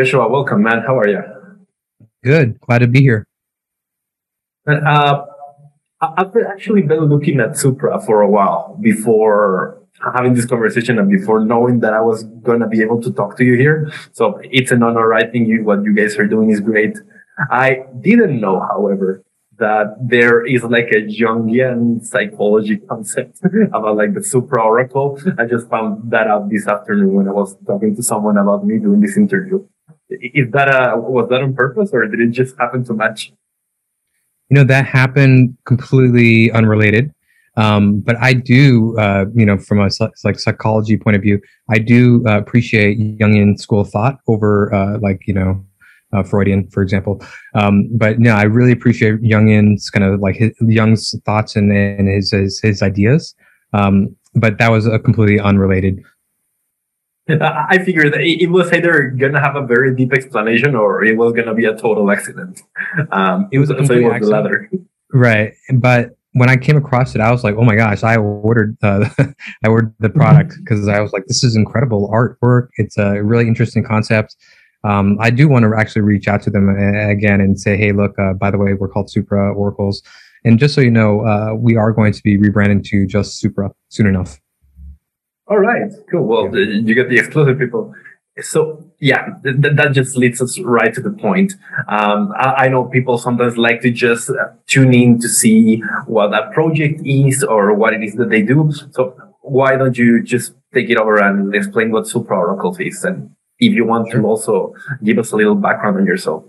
Joshua, welcome, man. How are you? Good. Glad to be here. Uh, I've actually been looking at Supra for a while before having this conversation and before knowing that I was going to be able to talk to you here. So it's an honor. I think you, what you guys are doing is great. I didn't know, however, that there is like a Jungian psychology concept about like the supra oracle. I just found that out this afternoon when I was talking to someone about me doing this interview. Is that a, was that on purpose or did it just happen to match? You know, that happened completely unrelated. Um, but I do, uh, you know, from a like psychology point of view, I do uh, appreciate Jungian school of thought over uh, like you know uh, Freudian, for example. Um, but no, I really appreciate Jungian's kind of like his, Jung's thoughts and, and his, his, his ideas. Um, but that was a completely unrelated. I figured it was either gonna have a very deep explanation or it was gonna be a total accident. Um, it was a so it was the latter. Right, but when I came across it, I was like, "Oh my gosh!" I ordered uh, I ordered the product because I was like, "This is incredible artwork. It's a really interesting concept." um, I do want to actually reach out to them uh, again and say, hey, look, uh, by the way, we're called Supra Oracles. And just so you know, uh, we are going to be rebranding to just Supra soon enough. All right, cool. Well, yeah. you get the exclusive people. So yeah, th- that just leads us right to the point. Um, I-, I, know people sometimes like to just uh, tune in to see what that project is or what it is that they do. So why don't you just take it over and explain what Supra Oracles is and if you want sure. to also give us a little background on yourself.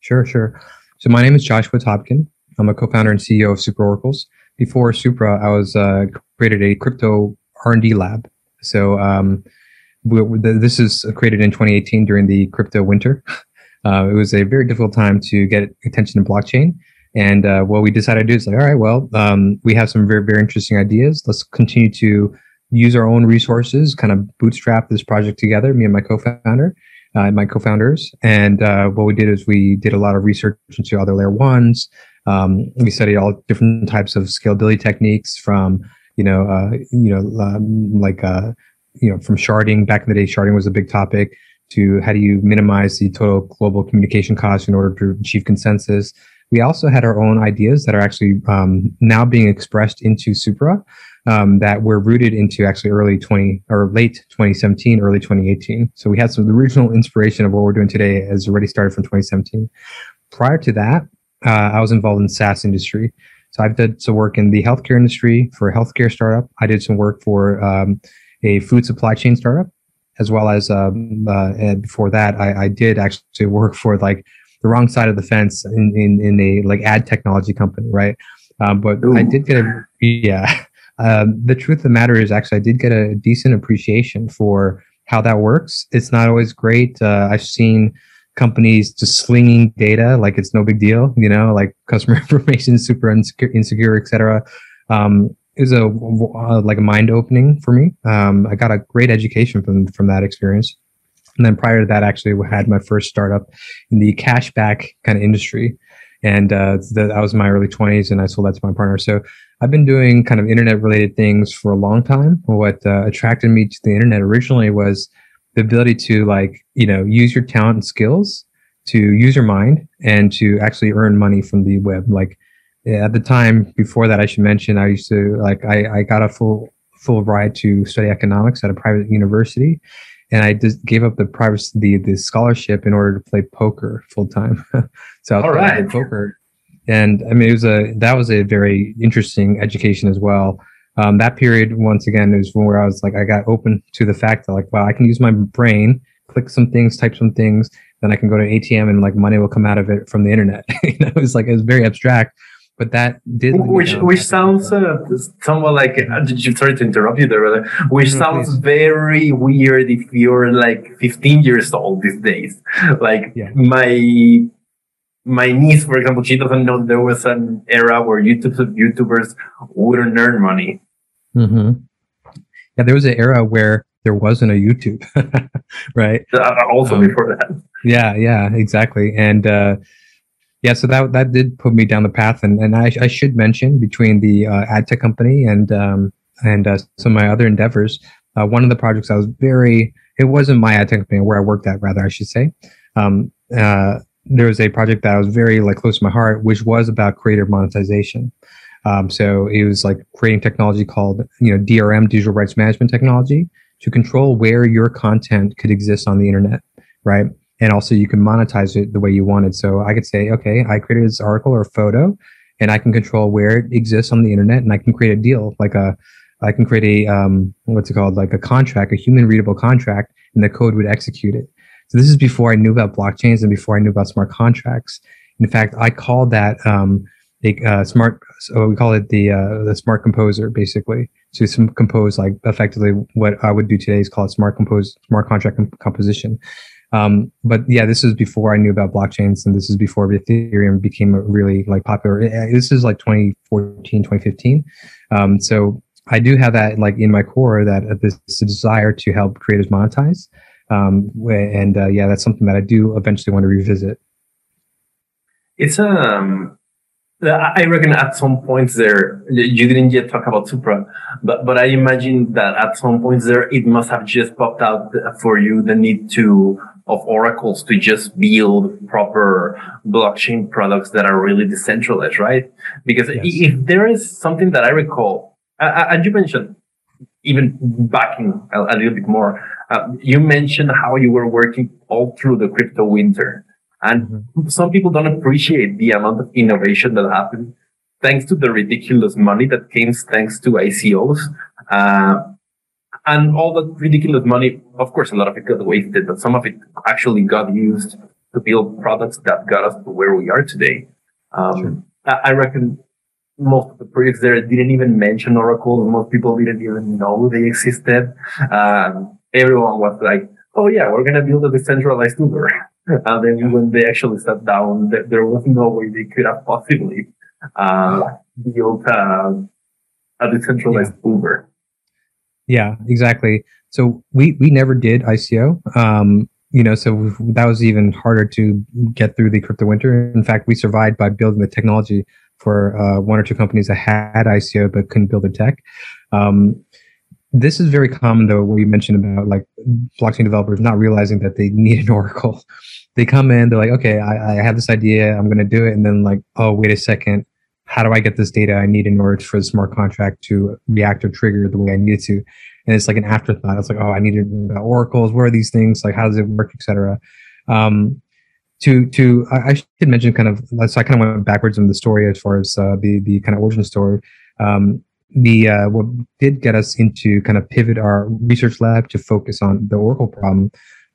Sure, sure. So my name is Joshua Tobkin. I'm a co-founder and CEO of Supra Oracles. Before Supra, I was uh, created a crypto R&D lab. So um, this is created in 2018 during the crypto winter. Uh, it was a very difficult time to get attention to blockchain. And uh, what we decided to do is like, all right, well, um, we have some very, very interesting ideas. Let's continue to use our own resources, kind of bootstrap this project together, me and my co-founder, uh, my co-founders. And uh, what we did is we did a lot of research into other layer ones. Um, we studied all different types of scalability techniques from, you know, uh, you know, um, like, uh, you know, from sharding. Back in the day, sharding was a big topic. To how do you minimize the total global communication cost in order to achieve consensus? We also had our own ideas that are actually um, now being expressed into Supra um, that were rooted into actually early 20 or late 2017, early 2018. So we had some the original inspiration of what we're doing today has already started from 2017. Prior to that, uh, I was involved in SaaS industry. So I've done some work in the healthcare industry for a healthcare startup. I did some work for um, a food supply chain startup, as well as um, uh, and before that, I, I, did actually work for like the wrong side of the fence in in, in a like ad technology company, right? Um, but Ooh. I did get a yeah. Um, the truth of the matter is, actually, I did get a decent appreciation for how that works. It's not always great. Uh, I've seen companies just slinging data like it's no big deal, you know, like customer information super insecure, insecure etc. Um, it was a uh, like a mind opening for me. Um, I got a great education from from that experience. And then prior to that, actually, had my first startup in the cashback kind of industry, and uh, that was my early 20s, and I sold that to my partner. So I've been doing kind of internet related things for a long time. What uh, attracted me to the internet originally was the ability to like, you know, use your talent and skills to use your mind and to actually earn money from the web. Like at the time before that, I should mention, I used to like, I, I got a full, full ride to study economics at a private university. And I just gave up the private the, the scholarship in order to play poker full time. so I was All right. poker and I mean, it was a that was a very interesting education as well. Um, that period, once again, is where I was like, I got open to the fact that like, wow, I can use my brain, click some things, type some things, then I can go to an ATM and like money will come out of it from the internet. you know, it was like it was very abstract, but that did. Which which sounds uh, somewhat like uh, you sorry to interrupt you there. Which mm-hmm, sounds please. very weird if you're like 15 years old these days. Like yeah. my my niece, for example, she doesn't know there was an era where YouTube YouTubers wouldn't earn money. Mm-hmm. Yeah, there was an era where there wasn't a YouTube, right? Uh, also um, before that. Yeah, yeah, exactly. And uh, yeah, so that that did put me down the path. And and I, I should mention between the uh, ad tech company and um, and uh, some of my other endeavors, uh, one of the projects I was very it wasn't my ad tech company where I worked at, rather I should say. Um, uh, there was a project that was very like close to my heart, which was about creator monetization. Um, so it was like creating technology called you know DRM, digital rights management technology, to control where your content could exist on the internet, right? And also you can monetize it the way you wanted. So I could say, okay, I created this article or photo, and I can control where it exists on the internet, and I can create a deal like a I can create a um, what's it called, like a contract, a human readable contract, and the code would execute it. So this is before I knew about blockchains and before I knew about smart contracts. In fact, I called that um, a uh, smart. So we call it the uh, the smart composer, basically. So some compose like effectively what I would do today is called smart compose smart contract comp- composition. Um, but yeah, this is before I knew about blockchains, and this is before Ethereum became really like popular. This is like 2014, 2015. Um, so I do have that like in my core that uh, this desire to help creators monetize. Um, and uh, yeah, that's something that I do eventually want to revisit. It's um, I reckon at some points there, you didn't yet talk about Supra, but but I imagine that at some points there, it must have just popped out for you the need to of oracles to just build proper blockchain products that are really decentralized, right? Because yes. if there is something that I recall and you mentioned even backing a, a little bit more, uh, you mentioned how you were working all through the crypto winter. And mm-hmm. some people don't appreciate the amount of innovation that happened thanks to the ridiculous money that came thanks to ICOs. Uh, and all that ridiculous money, of course, a lot of it got wasted, but some of it actually got used to build products that got us to where we are today. Um, sure. I, I reckon most of the projects there didn't even mention Oracle. Most people didn't even know they existed. Um, everyone was like, "Oh yeah, we're gonna build a decentralized Uber." and then yeah. when they actually sat down, there, there, was no way they could have possibly uh, built uh, a decentralized yeah. Uber. Yeah, exactly. So we we never did ICO. Um, you know, so that was even harder to get through the crypto winter. In fact, we survived by building the technology for uh, one or two companies that had ICO but couldn't build their tech. Um, this is very common though, what you mentioned about like blockchain developers not realizing that they need an Oracle. They come in, they're like, okay, I, I have this idea, I'm going to do it. And then like, oh, wait a second. How do I get this data I need in order for the smart contract to react or trigger the way I need it to? And it's like an afterthought. It's like, oh, I need needed oracles. Where are these things? Like, how does it work, etc. Um, to to I, I, should mention kind of so I kind of went backwards in the story as far as uh, the the kind of origin story. Um, the uh, what did get us into kind of pivot our research lab to focus on the Oracle problem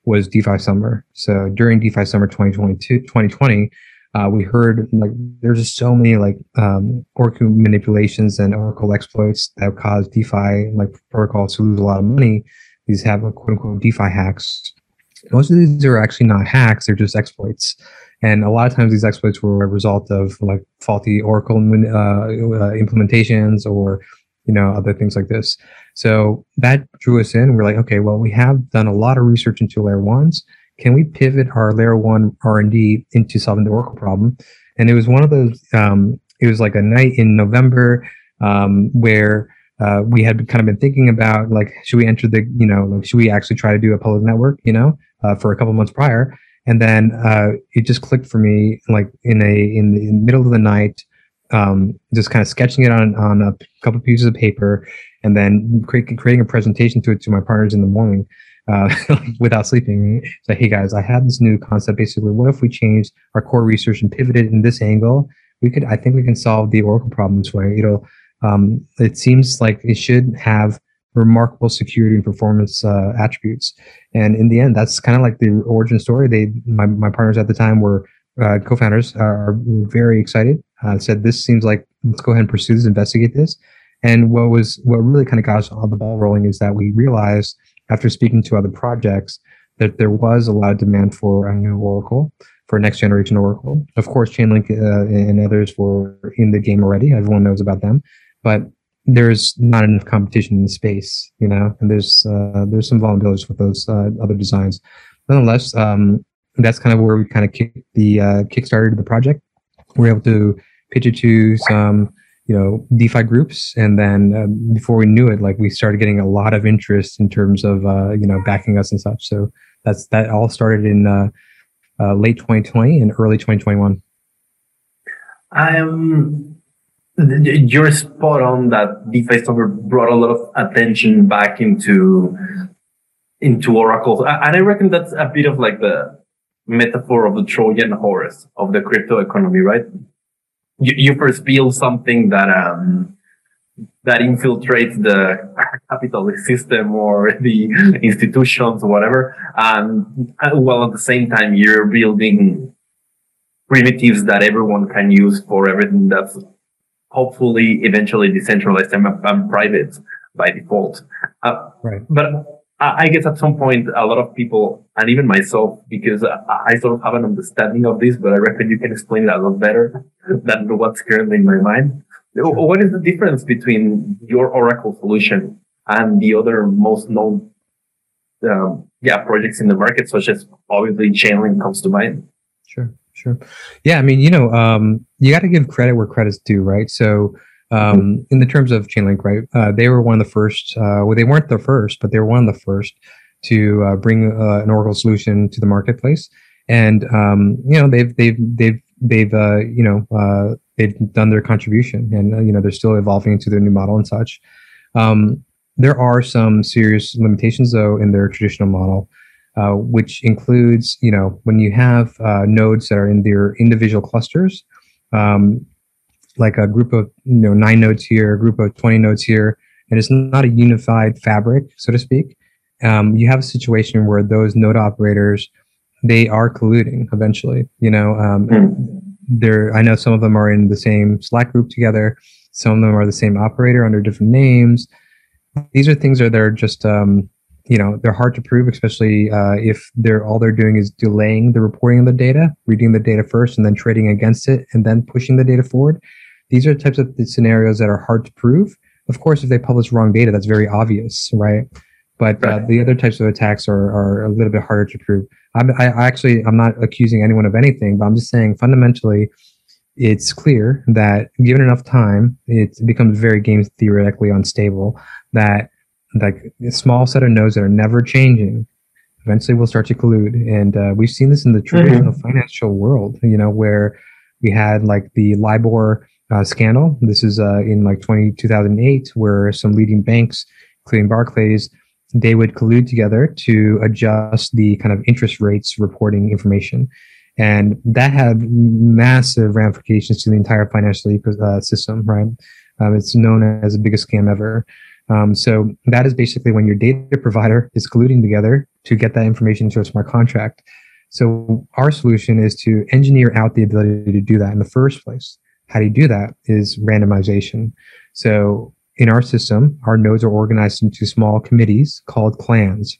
was DeFi Summer. So during DeFi Summer 2022, 2020, uh, we heard like there's just so many like um, Oracle manipulations and Oracle exploits that caused DeFi like protocols to lose a lot of money. These have a quote unquote DeFi hacks most of these are actually not hacks; they're just exploits. And a lot of times, these exploits were a result of like faulty Oracle uh, uh, implementations or you know other things like this. So that drew us in. We're like, okay, well, we have done a lot of research into layer ones. Can we pivot our layer one R and D into solving the Oracle problem? And it was one of those. Um, it was like a night in November um, where uh, we had kind of been thinking about like, should we enter the, you know, like, should we actually try to do a public network, you know? uh, for a couple months prior, and then uh, it just clicked for me like in a in the, middle of the night, um, just kind of sketching it on on a couple pieces of paper, and then create, creating a presentation to it to my partners in the morning. Uh, without sleeping, so hey guys, I have this new concept. Basically, what if we change our core research and pivoted in this angle? We could, I think, we can solve the Oracle problem this way. Know, um, it seems like it should have remarkable security and performance uh, attributes. And in the end, that's kind of like the origin story. They, my, my partners at the time were uh, co-founders are very excited. Uh, said this seems like let's go ahead and pursue this, investigate this. And what was what really kind of got us all the ball rolling is that we realized after speaking to other projects that there was a lot of demand for a new Oracle, for next generation Oracle. Of course, Chainlink uh, and others were in the game already. Everyone knows about them, but there's not enough competition in the space, you know, and there's uh, there's some vulnerabilities with those uh, other designs. Nonetheless, um, that's kind of where we kind of kick the uh, kickstarted the project. We are able to pitch it to some, you know DeFi groups, and then uh, before we knew it, like we started getting a lot of interest in terms of uh, you know backing us and such. So that's that all started in uh, uh, late 2020 and early 2021. Um, you're spot on that DeFi Summer brought a lot of attention back into into Oracle, and I reckon that's a bit of like the metaphor of the Trojan horse of the crypto economy, right? You, you first build something that um that infiltrates the capitalist system or the institutions or whatever, and while at the same time you're building primitives that everyone can use for everything that's hopefully eventually decentralized and, and private by default. Uh, right. But I guess at some point, a lot of people, and even myself, because I sort of have an understanding of this, but I reckon you can explain it a lot better than what's currently in my mind. What is the difference between your Oracle solution and the other most known, um, yeah, projects in the market, such as obviously Chainlink comes to mind? Sure. Sure. Yeah, I mean, you know, um, you got to give credit where credit's due, right? So, um, in the terms of Chainlink, right, uh, they were one of the first. Uh, well, they weren't the first, but they were one of the first to uh, bring uh, an Oracle solution to the marketplace. And um, you know, they've they've they've they've uh, you know uh, they've done their contribution, and you know they're still evolving into their new model and such. Um, there are some serious limitations, though, in their traditional model. Uh, which includes, you know, when you have uh, nodes that are in their individual clusters, um, like a group of, you know, nine nodes here, a group of 20 nodes here, and it's not a unified fabric, so to speak. Um, you have a situation where those node operators, they are colluding eventually, you know, um, mm. they're, I know some of them are in the same Slack group together. Some of them are the same operator under different names. These are things that are just, um, you know they're hard to prove especially uh, if they're all they're doing is delaying the reporting of the data reading the data first and then trading against it and then pushing the data forward. These are types of scenarios that are hard to prove. Of course if they publish wrong data that's very obvious right? But uh, the other types of attacks are, are a little bit harder to prove. I'm, I actually i'm not accusing anyone of anything but i'm just saying fundamentally it's clear that given enough time it becomes very game theoretically unstable that like a small set of nodes that are never changing eventually will start to collude and uh, we've seen this in the mm-hmm. traditional mm-hmm. financial world you know where we had like the libor uh, scandal this is uh, in like 20, 2008 where some leading banks including barclays they would collude together to adjust the kind of interest rates reporting information and that had massive ramifications to the entire financial ecosystem uh, right um, it's known as the biggest scam ever um, so that is basically when your data provider is colluding together to get that information to a smart contract. So our solution is to engineer out the ability to do that in the first place. How do you do that is randomization. So in our system, our nodes are organized into small committees called clans.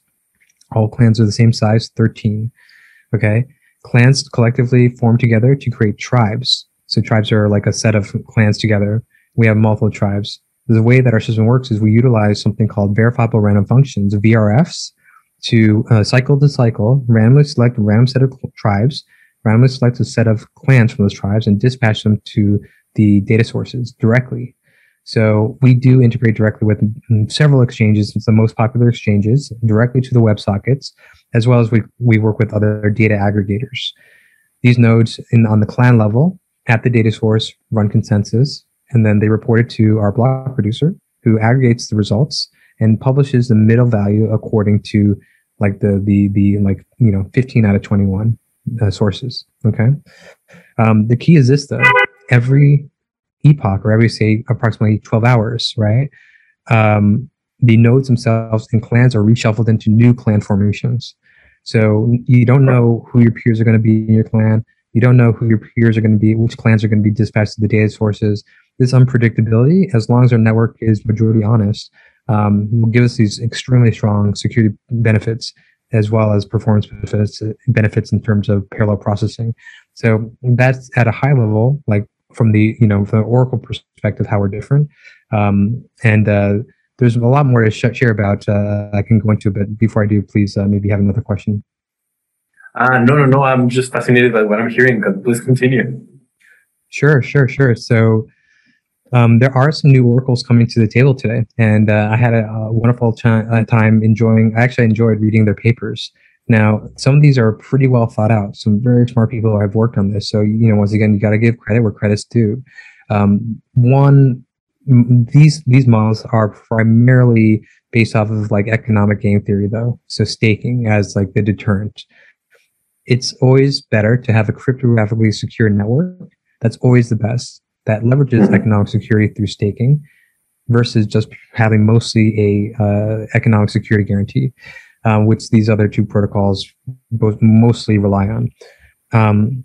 All clans are the same size, 13. Okay. Clans collectively form together to create tribes. So tribes are like a set of clans together. We have multiple tribes the way that our system works is we utilize something called verifiable random functions, VRFs, to uh, cycle to cycle, randomly select a random set of tribes, randomly select a set of clans from those tribes, and dispatch them to the data sources directly. So we do integrate directly with mm, several exchanges. It's the most popular exchanges directly to the WebSockets, as well as we, we work with other data aggregators. These nodes in, on the clan level at the data source run consensus and then they report it to our block producer who aggregates the results and publishes the middle value according to like the the the like you know 15 out of 21 uh, sources okay? Um, the key is this though. Every epoch or every say approximately 12 hours right um, the nodes themselves and clans are reshuffled into new clan formations. So you don't know who your peers are going to be in your clan. You don't know who your peers are going to be which clans are going to be dispatched to the data sources this unpredictability, as long as our network is majority honest, um, will give us these extremely strong security benefits as well as performance benefits benefits in terms of parallel processing. So that's at a high level, like from the you know from the Oracle perspective, how we're different. Um, and uh, there's a lot more to sh- share about. Uh, I can go into, but before I do, please uh, maybe have another question. Uh, no, no, no. I'm just fascinated by what I'm hearing. Please continue. Sure, sure, sure. So Um, there are some new oracles coming to the table today, and uh, I had a, a wonderful uh, time enjoying. I actually enjoyed reading their papers. Now, some of these are pretty well thought out. Some very smart people have worked on this. So, you know, once again, you got to give credit where credit's due. Um, one, these these models are primarily based off of like economic game theory, though. So, staking as like the deterrent. It's always better to have a cryptographically secure network. That's always the best that leverages mm-hmm. economic security through staking versus just having mostly a uh, economic security guarantee, um, which these other two protocols both mostly rely on. Um,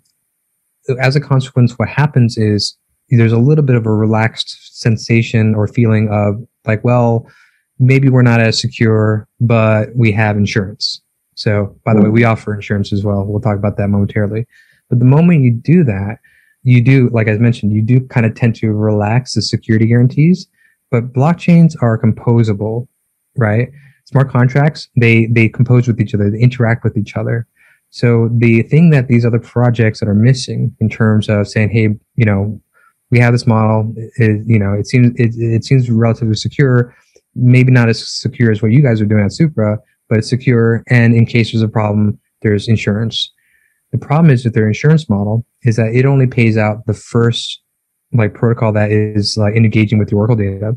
as a consequence, what happens is there's a little bit of a relaxed sensation or feeling of like, well, maybe we're not as secure, but we have insurance. So, by the way, we offer insurance as well. We'll talk about that momentarily. But the moment you do that, you do, like I mentioned, you do kind of tend to relax the security guarantees, but blockchains are composable, right? Smart contracts, they they compose with each other, they interact with each other. So the thing that these other projects that are missing in terms of saying, hey, you know, we have this model, it, you know, it seems it, it seems relatively secure, maybe not as secure as what you guys are doing at Supra, but it's secure. And in case there's a problem, there's insurance. The problem is with their insurance model is that it only pays out the first like protocol that is like engaging with the Oracle data.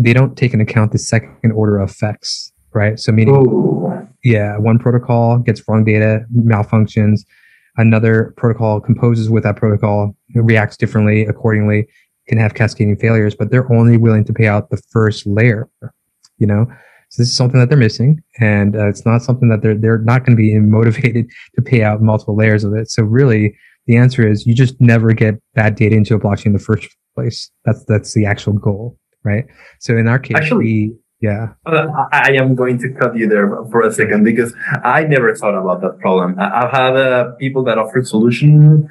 They don't take into account the second order effects, right? So meaning, Ooh. yeah, one protocol gets wrong data, malfunctions. Another protocol composes with that protocol, reacts differently accordingly, can have cascading failures, but they're only willing to pay out the first layer, you know? So this is something that they're missing, and uh, it's not something that they're they're not going to be motivated to pay out multiple layers of it. So really, the answer is you just never get bad data into a blockchain in the first place. That's that's the actual goal, right? So in our case, Actually, we yeah. Uh, I am going to cut you there for a second because I never thought about that problem. I've had uh, people that offer solution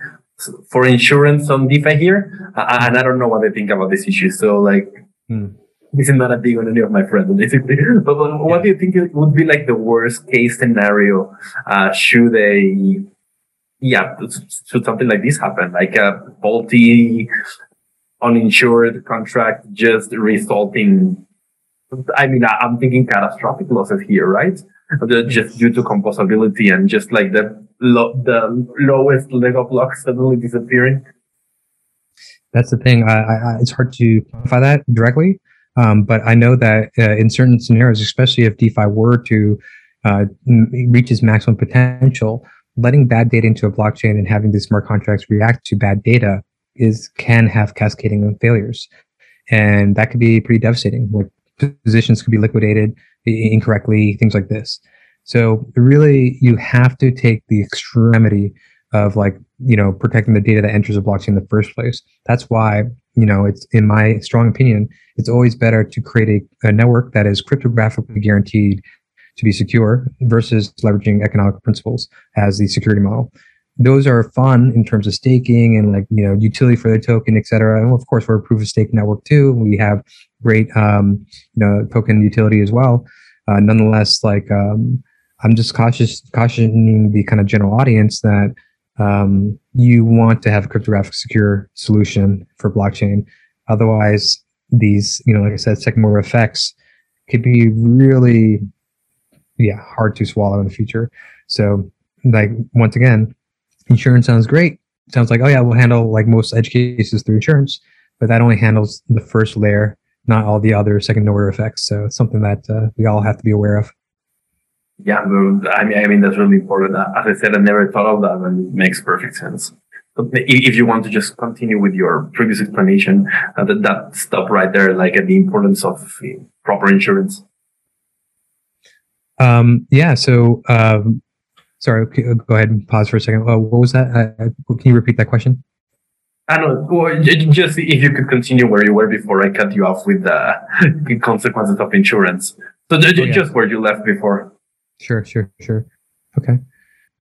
for insurance on DeFi here, and I don't know what they think about this issue. So like. Hmm this is not a dig on any of my friends, basically. But, what do you think would be like the worst case scenario? Uh, should they, yeah, should something like this happen? Like a faulty, uninsured contract just resulting, I mean, I'm thinking catastrophic losses here, right? Just due to composability and just like the, lo- the lowest Lego block suddenly disappearing. That's the thing. I, I, it's hard to quantify that directly. Um, but I know that uh, in certain scenarios, especially if DeFi were to uh, reach its maximum potential, letting bad data into a blockchain and having the smart contracts react to bad data is can have cascading failures, and that could be pretty devastating. Like positions could be liquidated incorrectly, things like this. So really, you have to take the extremity of like you know protecting the data that enters a blockchain in the first place. That's why you know it's in my strong opinion it's always better to create a, a network that is cryptographically guaranteed to be secure versus leveraging economic principles as the security model. Those are fun in terms of staking and like you know utility for the token, et cetera. And of course, we're a proof of stake network too. We have great um, you know token utility as well. Uh, nonetheless, like um, I'm just cautious cautioning the kind of general audience that um, you want to have a cryptographic secure solution for blockchain. Otherwise, these, you know, like I said, second order effects could be really, yeah, hard to swallow in the future. So, like, once again, insurance sounds great. Sounds like, oh, yeah, we'll handle like most edge cases through insurance, but that only handles the first layer, not all the other second order effects. So, it's something that uh, we all have to be aware of. Yeah, I mean, I mean that's really important. As I said, I never thought of that, and it makes perfect sense But if you want to just continue with your previous explanation, uh, that, that stop right there, like at the importance of uh, proper insurance. Um, yeah. So, um, sorry, go ahead and pause for a second. Uh, what was that? Uh, can you repeat that question? I don't know. Well, just if you could continue where you were before I cut you off with the consequences of insurance. So oh, just yeah. where you left before. Sure, sure, sure. Okay.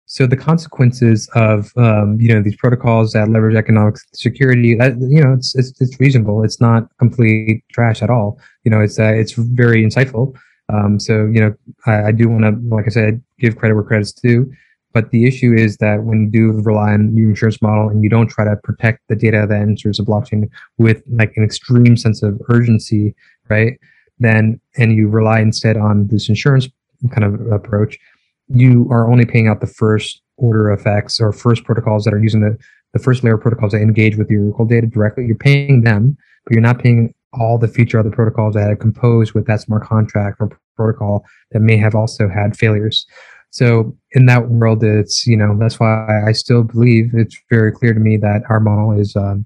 So the consequences of um, you know these protocols that leverage economic security, that, you know, it's, it's, it's reasonable. It's not complete trash at all. You know, it's uh, it's very insightful. Um, so you know, I, I do want to, like I said, give credit where credit's due. But the issue is that when you do rely on your insurance model and you don't try to protect the data that enters the blockchain with like an extreme sense of urgency, right? Then and you rely instead on this insurance kind of approach, you are only paying out the first order effects or first protocols that are using the, the first layer protocols that engage with your Oracle data directly. You're paying them, but you're not paying all the future other protocols that are composed with that smart contract or protocol that may have also had failures. So in that world, it's you know that's why I still believe it's very clear to me that our model is um,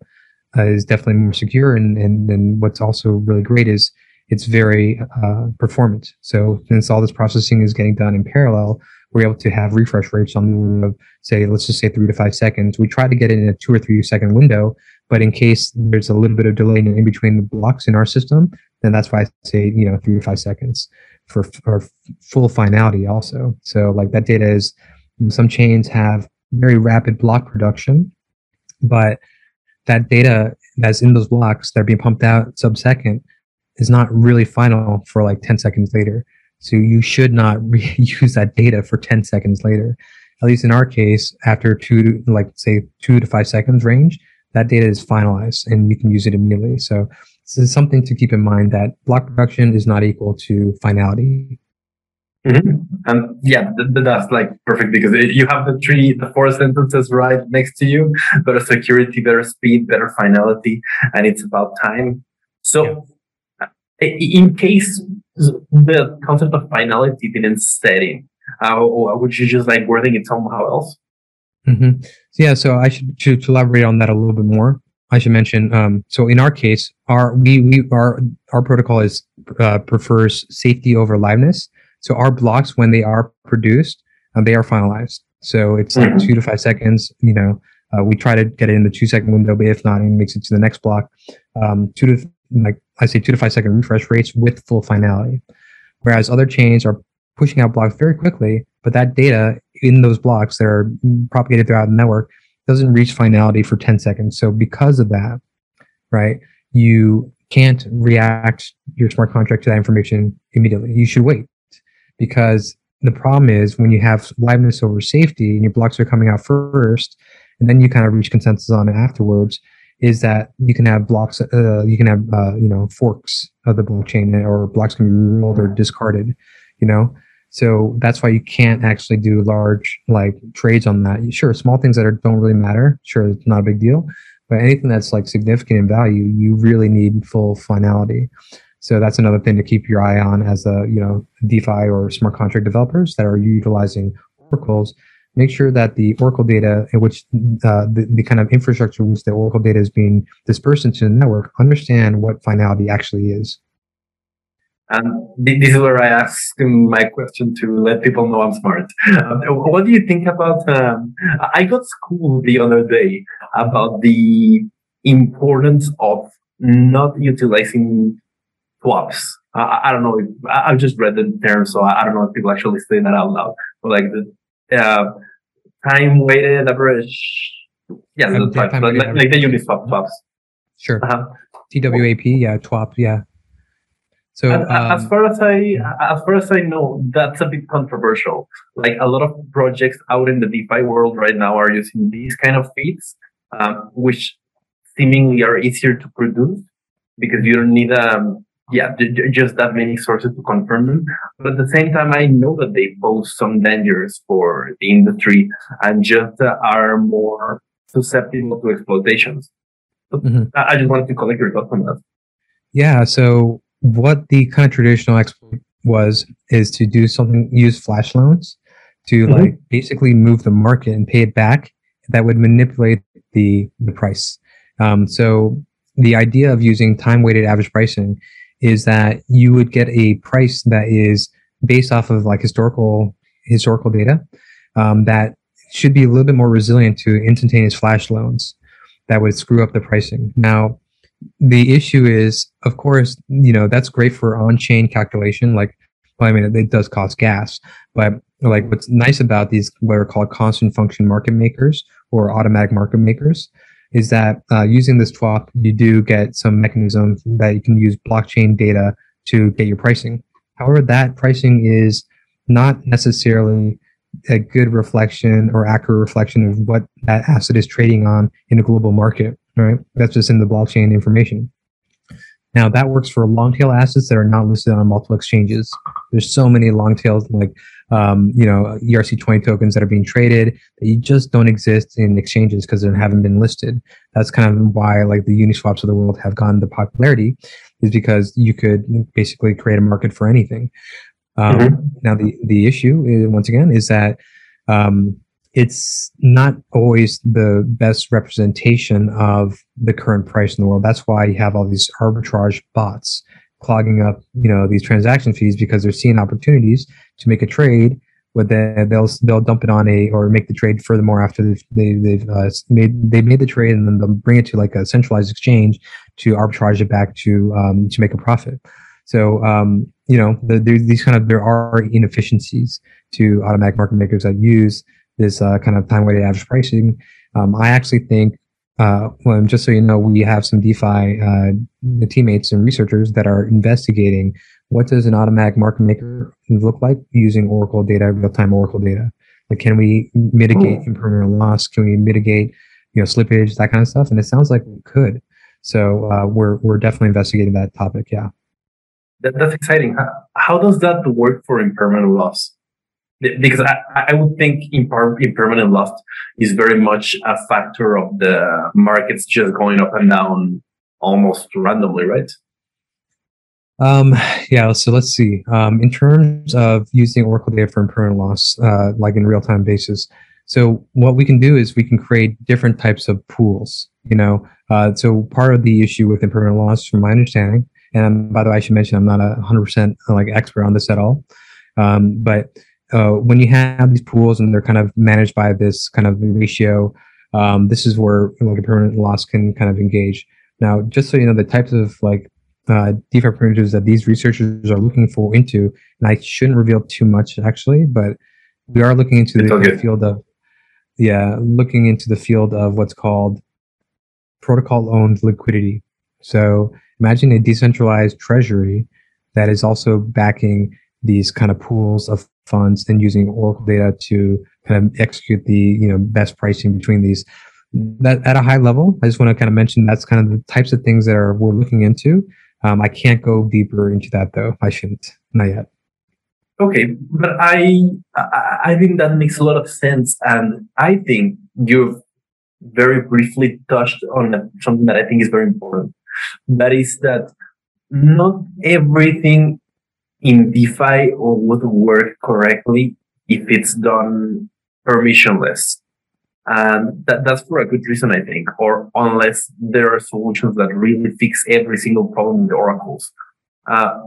uh, is definitely more secure, and, and and what's also really great is it's very uh, performant. So since all this processing is getting done in parallel, we're able to have refresh rates on the order of say let's just say three to five seconds. We try to get it in a two or three second window, but in case there's a little bit of delay in, between the blocks in our system, then that's why I say you know three to five seconds for, for full finality also. So like that data is some chains have very rapid block production, but that data that's in those blocks that are being pumped out sub second is not really final for like 10 seconds later. So you should not reuse that data for 10 seconds later. At least in our case, after two to like say two to five seconds range, that data is finalized and you can use it immediately. So this is something to keep in mind that block production is not equal to finality. Mm-hmm. And yeah, th- th- that's like perfect because you have the three, the four sentences right next to you better security, better speed, better finality, and it's about time. So, yeah. In case the concept of finality didn't set in, uh, would you just like wording it somehow else? Mm-hmm. Yeah, so I should to, to elaborate on that a little bit more. I should mention. Um, so in our case, our we we our our protocol is uh, prefers safety over liveness. So our blocks, when they are produced, um, they are finalized. So it's like mm-hmm. two to five seconds. You know, uh, we try to get it in the two second window, but if not, it makes it to the next block. Um, two to like I say, two to five second refresh rates with full finality. Whereas other chains are pushing out blocks very quickly, but that data in those blocks that are propagated throughout the network doesn't reach finality for 10 seconds. So because of that, right, you can't react your smart contract to that information immediately. You should wait because the problem is when you have liveness over safety and your blocks are coming out first, and then you kind of reach consensus on it afterwards, is that you can have blocks, uh, you can have, uh, you know, forks of the blockchain or blocks can be rolled or discarded, you know? So that's why you can't actually do large like trades on that. Sure, small things that are, don't really matter. Sure, it's not a big deal. But anything that's like significant in value, you really need full finality. So that's another thing to keep your eye on as a you know DeFi or smart contract developers that are utilizing oracles. Make sure that the Oracle data, in which uh, the, the kind of infrastructure which the Oracle data is being dispersed into the network, understand what finality actually is. And this is where I ask my question to let people know I'm smart. Um, what do you think about? Um, I got schooled the other day about the importance of not utilizing TWAPs. Uh, I don't know. If, I've just read the term, so I don't know if people actually say that out loud. But like the uh, time weighted average. Yeah, the type, like, like, like, the Uniswap TWAPs. Sure. Uh-huh. TWAP, yeah, TWAP, yeah. So um, as far as I as far as I know, that's a bit controversial. Like a lot of projects out in the DeFi world right now are using these kind of feeds, um, which seemingly are easier to produce because you don't need um yeah just that many sources to confirm them. But at the same time, I know that they pose some dangers for the industry and just uh, are more susceptible to exploitations. So mm-hmm. I just wanted to collect your thoughts on that. Yeah. So what the kind of traditional exploit was is to do something use flash loans to mm-hmm. like basically move the market and pay it back that would manipulate the the price um, so the idea of using time weighted average pricing is that you would get a price that is based off of like historical historical data um, that should be a little bit more resilient to instantaneous flash loans that would screw up the pricing now the issue is, of course, you know, that's great for on-chain calculation. Like, well, I mean, it, it does cost gas, but like what's nice about these what are called constant function market makers or automatic market makers is that uh, using this TWAP, you do get some mechanism that you can use blockchain data to get your pricing. However, that pricing is not necessarily a good reflection or accurate reflection of what that asset is trading on in a global market. Right, that's just in the blockchain information. Now that works for long tail assets that are not listed on multiple exchanges. There's so many long tails like um, you know ERC20 tokens that are being traded that you just don't exist in exchanges because they haven't been listed. That's kind of why like the Uniswaps of the world have gone to popularity, is because you could basically create a market for anything. Um, mm-hmm. Now the the issue is, once again is that um, it's not always the best representation of the current price in the world. That's why you have all these arbitrage bots clogging up, you know, these transaction fees because they're seeing opportunities to make a trade, but then they'll they'll dump it on a or make the trade furthermore after they've they, have they have uh, made they made the trade and then they'll bring it to like a centralized exchange to arbitrage it back to um, to make a profit. So um, you know, the, these kind of there are inefficiencies to automatic market makers that use this uh, kind of time weighted average pricing. Um, I actually think, uh, well, just so you know, we have some DeFi uh, teammates and researchers that are investigating what does an automatic market maker look like using Oracle data, real time Oracle data. Like, can we mitigate oh. impermanent loss? Can we mitigate, you know, slippage, that kind of stuff? And it sounds like we could. So uh, we're we're definitely investigating that topic. Yeah. That, that's exciting. How, how does that work for impermanent loss? Because I, I would think imper- impermanent loss is very much a factor of the markets just going up and down almost randomly, right? Um, yeah, so let's see. Um, in terms of using Oracle data for impermanent loss, uh, like in real time basis, so what we can do is we can create different types of pools. You know, uh, so part of the issue with impermanent loss, from my understanding, and by the way, I should mention I'm not a 100% like expert on this at all, um, but uh, when you have these pools and they're kind of managed by this kind of ratio, um, this is where like impermanent loss can kind of engage. Now, just so you know, the types of like uh, DeFi primitives that these researchers are looking for into, and I shouldn't reveal too much actually, but we are looking into the, the field of, yeah, looking into the field of what's called protocol owned liquidity. So imagine a decentralized treasury that is also backing these kind of pools of funds and using Oracle data to kind of execute the you know best pricing between these. That at a high level, I just want to kind of mention that's kind of the types of things that are we're looking into. Um, I can't go deeper into that though. I shouldn't, not yet. Okay, but I I think that makes a lot of sense, and I think you've very briefly touched on something that I think is very important. That is that not everything in DeFi or would work correctly if it's done permissionless. And that, that's for a good reason, I think, or unless there are solutions that really fix every single problem with oracles. Uh,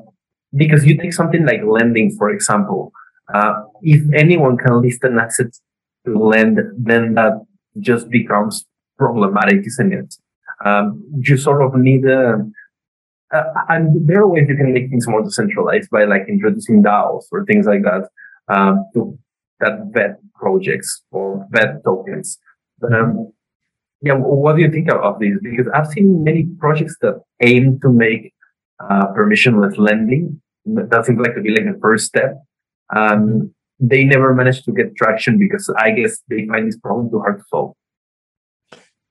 because you take something like lending, for example, uh, if anyone can list an asset to lend, then that just becomes problematic, isn't it? Um, you sort of need a, uh, and there are ways you can make things more decentralized by like introducing DAOs or things like that um, to that vet projects or vet tokens. Um, yeah, what do you think of these? Because I've seen many projects that aim to make uh, permissionless lending. That seems like to be like the first step. Um, they never managed to get traction because I guess they find this problem too hard to solve.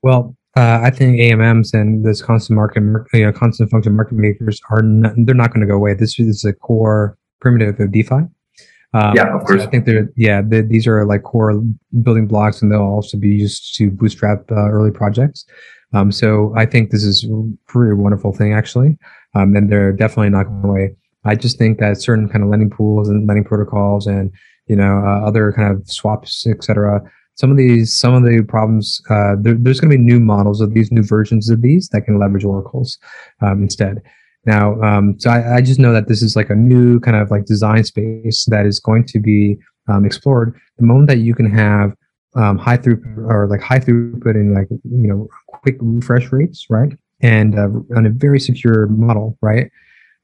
Well, uh, I think AMMs and this constant market, you know, constant function market makers are not, they're not going to go away. This is a core primitive of DeFi. Um, yeah, of course. So I think they're yeah they, these are like core building blocks, and they'll also be used to bootstrap uh, early projects. Um, so I think this is a pretty wonderful thing actually, um, and they're definitely not going away. I just think that certain kind of lending pools and lending protocols and you know uh, other kind of swaps, etc some of these some of the problems uh, there, there's going to be new models of these new versions of these that can leverage oracles um, instead. Now um, so I, I, just know that this is like a new kind of like design space that is going to be um, explored. The moment that you can have um, high throughput or like high throughput and like you know quick refresh rates right? And uh, on a very secure model right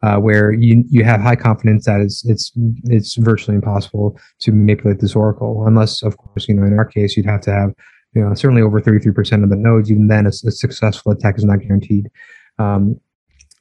uh, where you you have high confidence that it's it's it's virtually impossible to manipulate this oracle, unless of course you know in our case you'd have to have you know certainly over 33% of the nodes. Even then, a, a successful attack is not guaranteed. Um,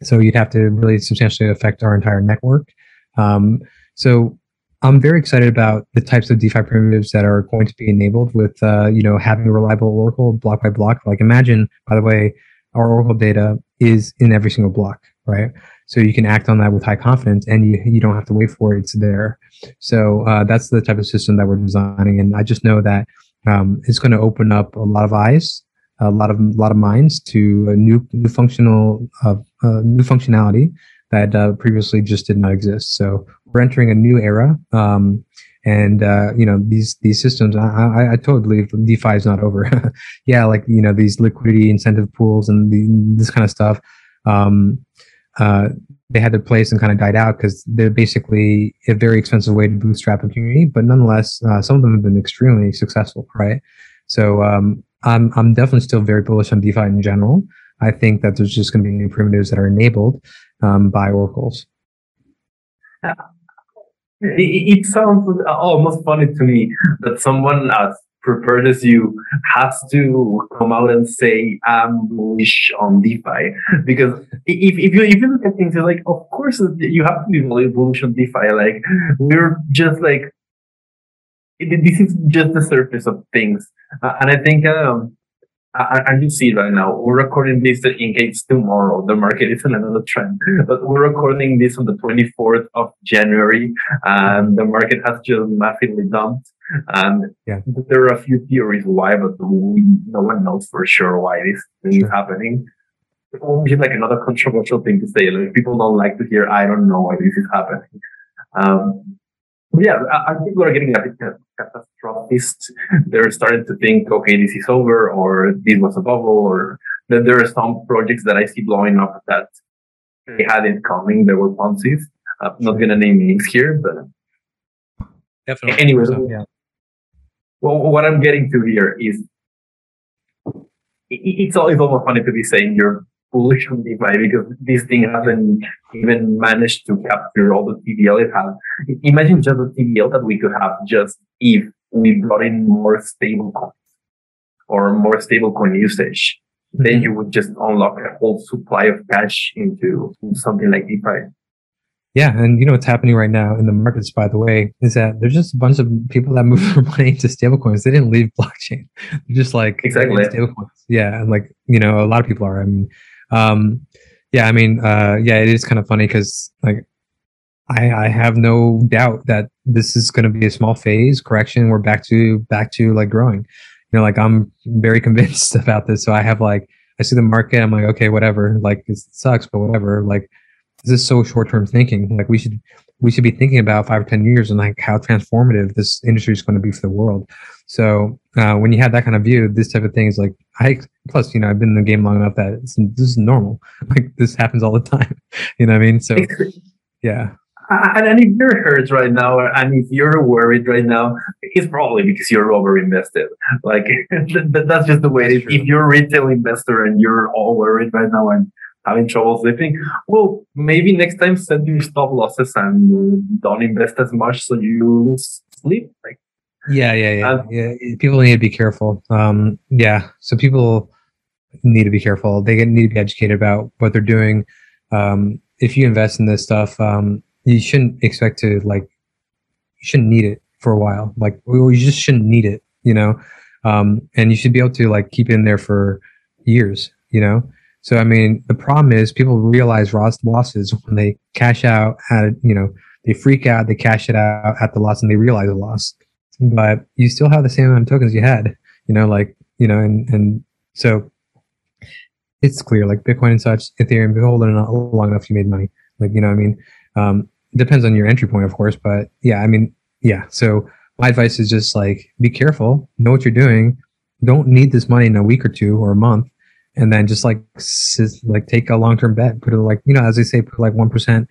so you'd have to really substantially affect our entire network. Um, so I'm very excited about the types of DeFi primitives that are going to be enabled with, uh, you know, having a reliable Oracle block by block. Like imagine, by the way, our Oracle data is in every single block, right? So you can act on that with high confidence, and you you don't have to wait for it; it's there. So uh, that's the type of system that we're designing, and I just know that um, it's going to open up a lot of eyes, a lot of a lot of minds to a new new functional uh, uh, new functionality that uh, previously just did not exist. So we're entering a new era. Um, and uh, you know these these systems, I, I, I totally DeFi is not over. yeah, like you know these liquidity incentive pools and the, this kind of stuff. Um, uh, they had their place and kind of died out because they're basically a very expensive way to bootstrap a community. But nonetheless, uh, some of them have been extremely successful, right? So um, I'm I'm definitely still very bullish on DeFi in general. I think that there's just going to be new primitives that are enabled um, by oracles. It, it, sounds almost funny to me that someone as prepared as you has to come out and say I'm bullish on DeFi because if, if you if you look at things, you're like, of course you have to be bullish on DeFi. Like we're just like this is just the surface of things, uh, and I think um, and you see right now, we're recording this in case tomorrow the market is in another trend. But we're recording this on the 24th of January, and the market has just massively dumped. And yeah. there are a few theories why, but we, no one knows for sure why this thing is happening. It's like another controversial thing to say. Like people don't like to hear, I don't know why this is happening. Um, yeah, I, I think we're getting a bit catastrophist. They're starting to think, okay, this is over, or this was a bubble, or that there are some projects that I see blowing up that they had it coming. There were Ponzi's. I'm not going to name names here, but definitely. Anyway, yeah. Well, what I'm getting to here is it's always almost funny to be saying you're bullish on DeFi because this thing hasn't even managed to capture all the TVL it has. Imagine just the TVL that we could have just if we brought in more stable coins or more stable coin usage. Then mm-hmm. you would just unlock a whole supply of cash into something like DeFi. Yeah, and you know what's happening right now in the markets, by the way, is that there's just a bunch of people that move their money into stablecoins. They didn't leave blockchain. They're just like exactly stablecoins. Yeah, and like you know, a lot of people are. I mean, um, yeah, I mean, uh, yeah, it is kind of funny because like I, I have no doubt that this is going to be a small phase correction. We're back to back to like growing. You know, like I'm very convinced about this. So I have like I see the market. I'm like, okay, whatever. Like it sucks, but whatever. Like this is so short term thinking. Like we should we should be thinking about five or ten years and like how transformative this industry is going to be for the world. So uh, when you have that kind of view, this type of thing is like I. Plus, you know, I've been in the game long enough that this is normal. Like this happens all the time. You know what I mean? So yeah. And if you're hurt right now, and if you're worried right now, it's probably because you're over invested. Like that's just the way it is. If you're a retail investor and you're all worried right now and having trouble sleeping, well, maybe next time set your stop losses and don't invest as much so you sleep. Like, yeah, yeah, yeah, uh, yeah. People need to be careful. Um, yeah, so people need to be careful. They need to be educated about what they're doing. Um, if you invest in this stuff, um, you shouldn't expect to like. You shouldn't need it for a while. Like, you just shouldn't need it. You know, um, and you should be able to like keep it in there for years. You know, so I mean, the problem is people realize losses when they cash out at you know they freak out, they cash it out at the loss, and they realize a loss. But you still have the same amount of tokens you had, you know, like you know, and and so it's clear, like Bitcoin and such, Ethereum, if you hold it long enough, you made money. Like you know, I mean, um, depends on your entry point, of course, but yeah, I mean, yeah. So my advice is just like be careful, know what you're doing. Don't need this money in a week or two or a month and then just like like take a long term bet, put it like you know as they say, put like one percent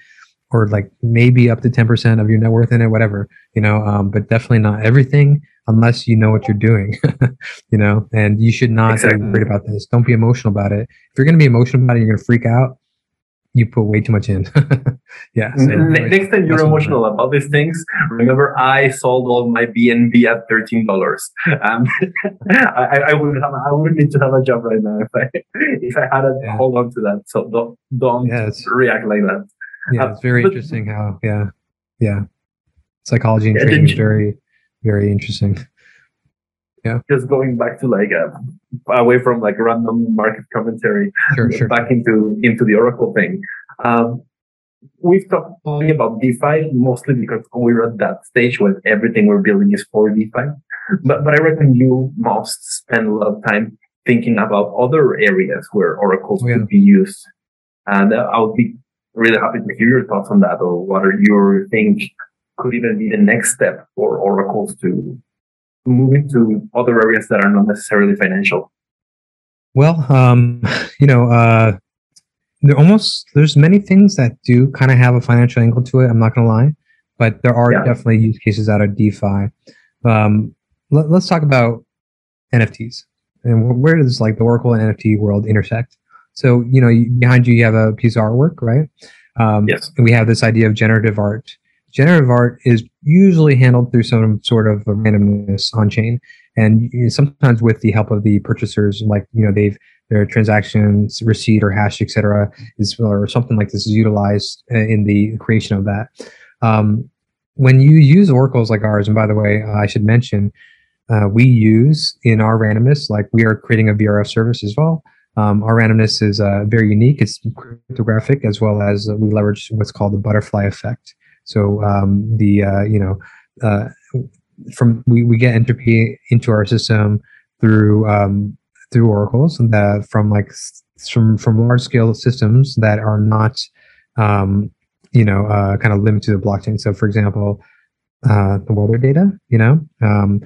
or like maybe up to ten percent of your net worth in it, whatever you know. Um, but definitely not everything unless you know what you're doing, you know. And you should not exactly. be worried about this. Don't be emotional about it. If you're going to be emotional about it, you're going to freak out you put way too much in. yeah. So Next time you're emotional about these things, remember I sold all my BNB at thirteen dollars. Um, I, I would have I would need to have a job right now if I if I had to yeah. hold on to that. So don't don't yeah, react like that. Yeah, it's very uh, but, interesting how yeah yeah. psychology and Yeah, trading is very, very interesting. Just going back to like uh, away from like random market commentary, Sure, sure. back into into the Oracle thing. Um, we've talked only about DeFi mostly because we're at that stage when everything we're building is for DeFi. But but I reckon you must spend a lot of time thinking about other areas where oracles Oh, yeah. could be used. And uh, I would be really happy to hear your thoughts on that, or what are you think could even be the next step for oracles to to other areas that are not necessarily financial. Well, um, you know, uh, there almost there's many things that do kind of have a financial angle to it. I'm not gonna lie, but there are Yeah. definitely use cases out of DeFi. Um, let, us talk about NFTs and where does like the Oracle and NFT world intersect. So you know, you, behind you you have a piece of artwork, right? Um, Yes. and we have this idea of generative art. Generative art is usually handled through some sort of randomness on chain, and sometimes with the help of the purchasers, like you know they've their transactions receipt or hash, etc., is or something like this is utilized uh, in the creation of that. Um, when you use oracles like ours, and by the way, I should mention, uh, we use in our randomness, like we are creating a VRF service as well. Um, our randomness is uh, very unique. It's cryptographic as well as we leverage what's called the butterfly effect. So um, the uh, you know uh, from we, we get entropy into our system through um, through oracles that from like from from large scale systems that are not um, you know uh, kind of limited to the blockchain. So for example, uh, the weather data, you know. Um,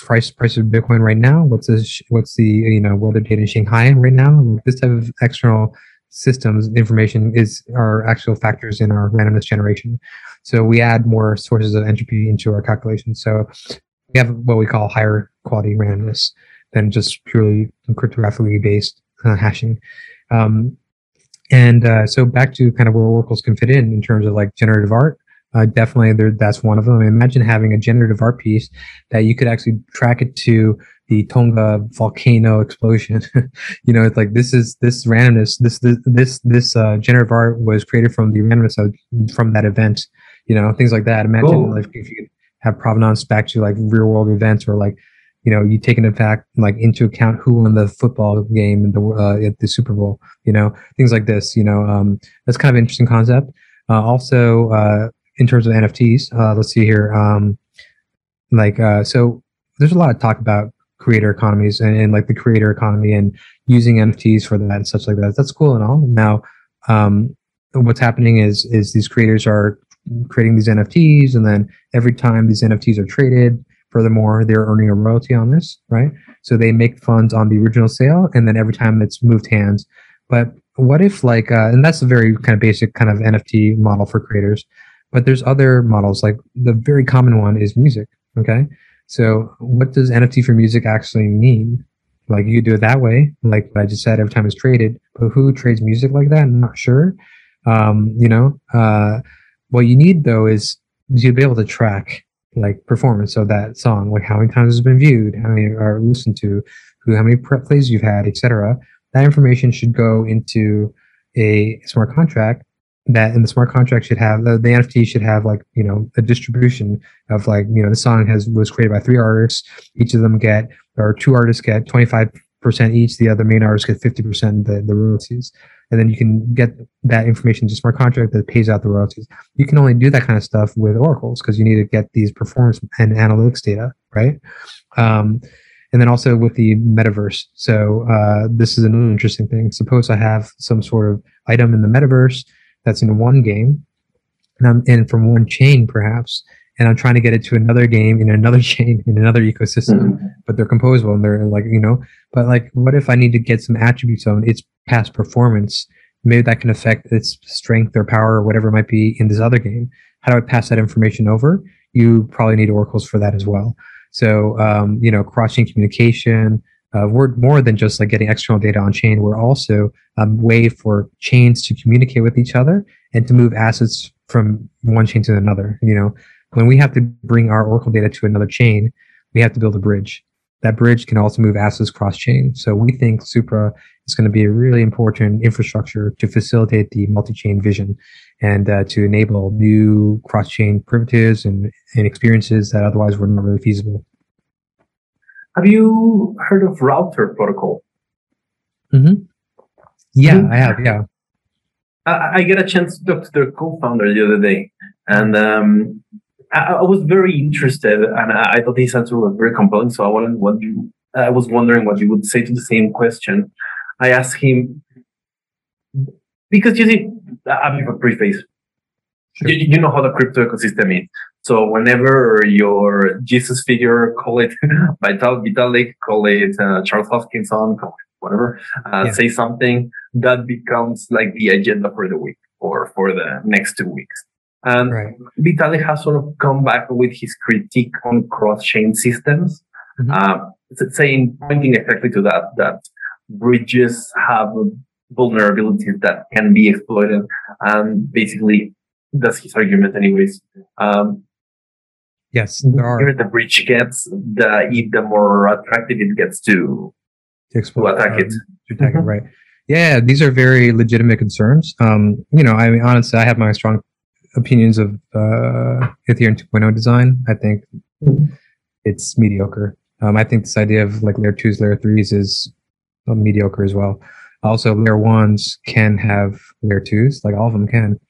price price of Bitcoin right now. What's the what's the you know weather data in Shanghai right now? This type of external systems information is our actual factors in our randomness generation. So we add more sources of entropy into our calculation. So we have what we call higher quality randomness than just purely cryptographically based uh, hashing. Um, and uh, so back to kind of where oracles can fit in in terms of like generative art. Uh, definitely, there, that's one of them. Imagine having a generative art piece that you could actually track it to the Tonga volcano explosion. you know, it's like this is this randomness. This this this this uh, generative art was created from the randomness of, from that event. You know, things like that. Imagine Cool. like if you could have provenance back to like real world events or like you know you taking in fact like into account who won the football game the uh, at the Super Bowl. You know, things like this. You know, um, that's kind of an interesting concept. Uh, also, uh, in terms of NFTs, uh, let's see here. Um, like, uh, so there's a lot of talk about creator economies and, and like the creator economy and using NFTs for that and such like that. That's cool and all. Now, um, what's happening is is these creators are creating these NFTs, and then every time these NFTs are traded, furthermore, they're earning a royalty on this, right? So they make funds on the original sale, and then every time it's moved hands. But what if like, uh, and that's a very kind of basic kind of NFT model for creators. But there's other models, like the very common one is music. Okay, so what does NFT for music actually mean? Like you could do it that way, like I just said, every time it's traded. But who trades music like that? I'm not sure. Um, you know, uh, what you need though is to be able to track like performance of that song, like how many times it's been viewed, how many are listened to, who, how many plays you've had, etc. That information should go into a smart contract. That and the smart contract should have the, the NFT should have like you know a distribution of like you know the song has was created by three artists. Each of them get or two artists get twenty five percent each. The other main artists get fifty percent the the royalties and then you can get that information to smart contract that pays out the royalties. You can only do that kind of stuff with oracles because you need to get these performance and analytics data, right? Um, and then also with the metaverse. So uh, this is another interesting thing. Suppose I have some sort of item in the metaverse that's in one game, and I'm in from one chain perhaps, and I'm trying to get it to another game in another chain in another ecosystem but they're composable and they're like you know but like what if i need to get some attributes on its past performance? Maybe that can affect its strength or power or whatever it might be in this other game. How do i pass that information over? You probably need oracles for that as well. So um, you know cross-chain communication uh, we're more than just like getting external data on chain we're also a way for chains to communicate with each other and to move assets from one chain to another you know when we have to bring our oracle data to another chain we have to build a bridge that bridge can also move assets cross chain. So we think Supra is going to be a really important infrastructure to facilitate the multi-chain vision and uh, to enable new cross-chain primitives and, and experiences that otherwise were not really feasible. Have you heard of Router protocol? Mm-hmm. Yeah, mm-hmm. I have. Yeah. I, I, get a chance to talk to their co-founder the other day, and um, I, I, was very interested, and I, I, thought his answer was very compelling. So I wanted what you. I was wondering what you would say to the same question. I asked him because you see, I have a preface. Sure. You, you, know how the crypto ecosystem is. So whenever your Jesus figure, call it Vital Vitalik, call it uh, Charles Hoskinson, call it whatever, uh, yeah. say something that becomes like the agenda for the week or for the next two weeks. And right. Vitalik has sort of come back with his critique on cross-chain systems, mm-hmm. uh, saying, pointing exactly to that, that bridges have vulnerabilities that can be exploited. And basically, that's his argument, anyways. Um, yes, there are. The bridge gets, the the more attractive it gets to, to, exploit, to attack um, it. To attack mm-hmm. it, right. Yeah, these are very legitimate concerns. Um, you know, I mean, honestly, I have my strong opinions of uh, Ethereum 2.0 design. I think mm-hmm. it's mediocre. Um, I think this idea of like layer twos, layer threes is uh, mediocre as well. Also, layer ones can have layer twos, like all of them can.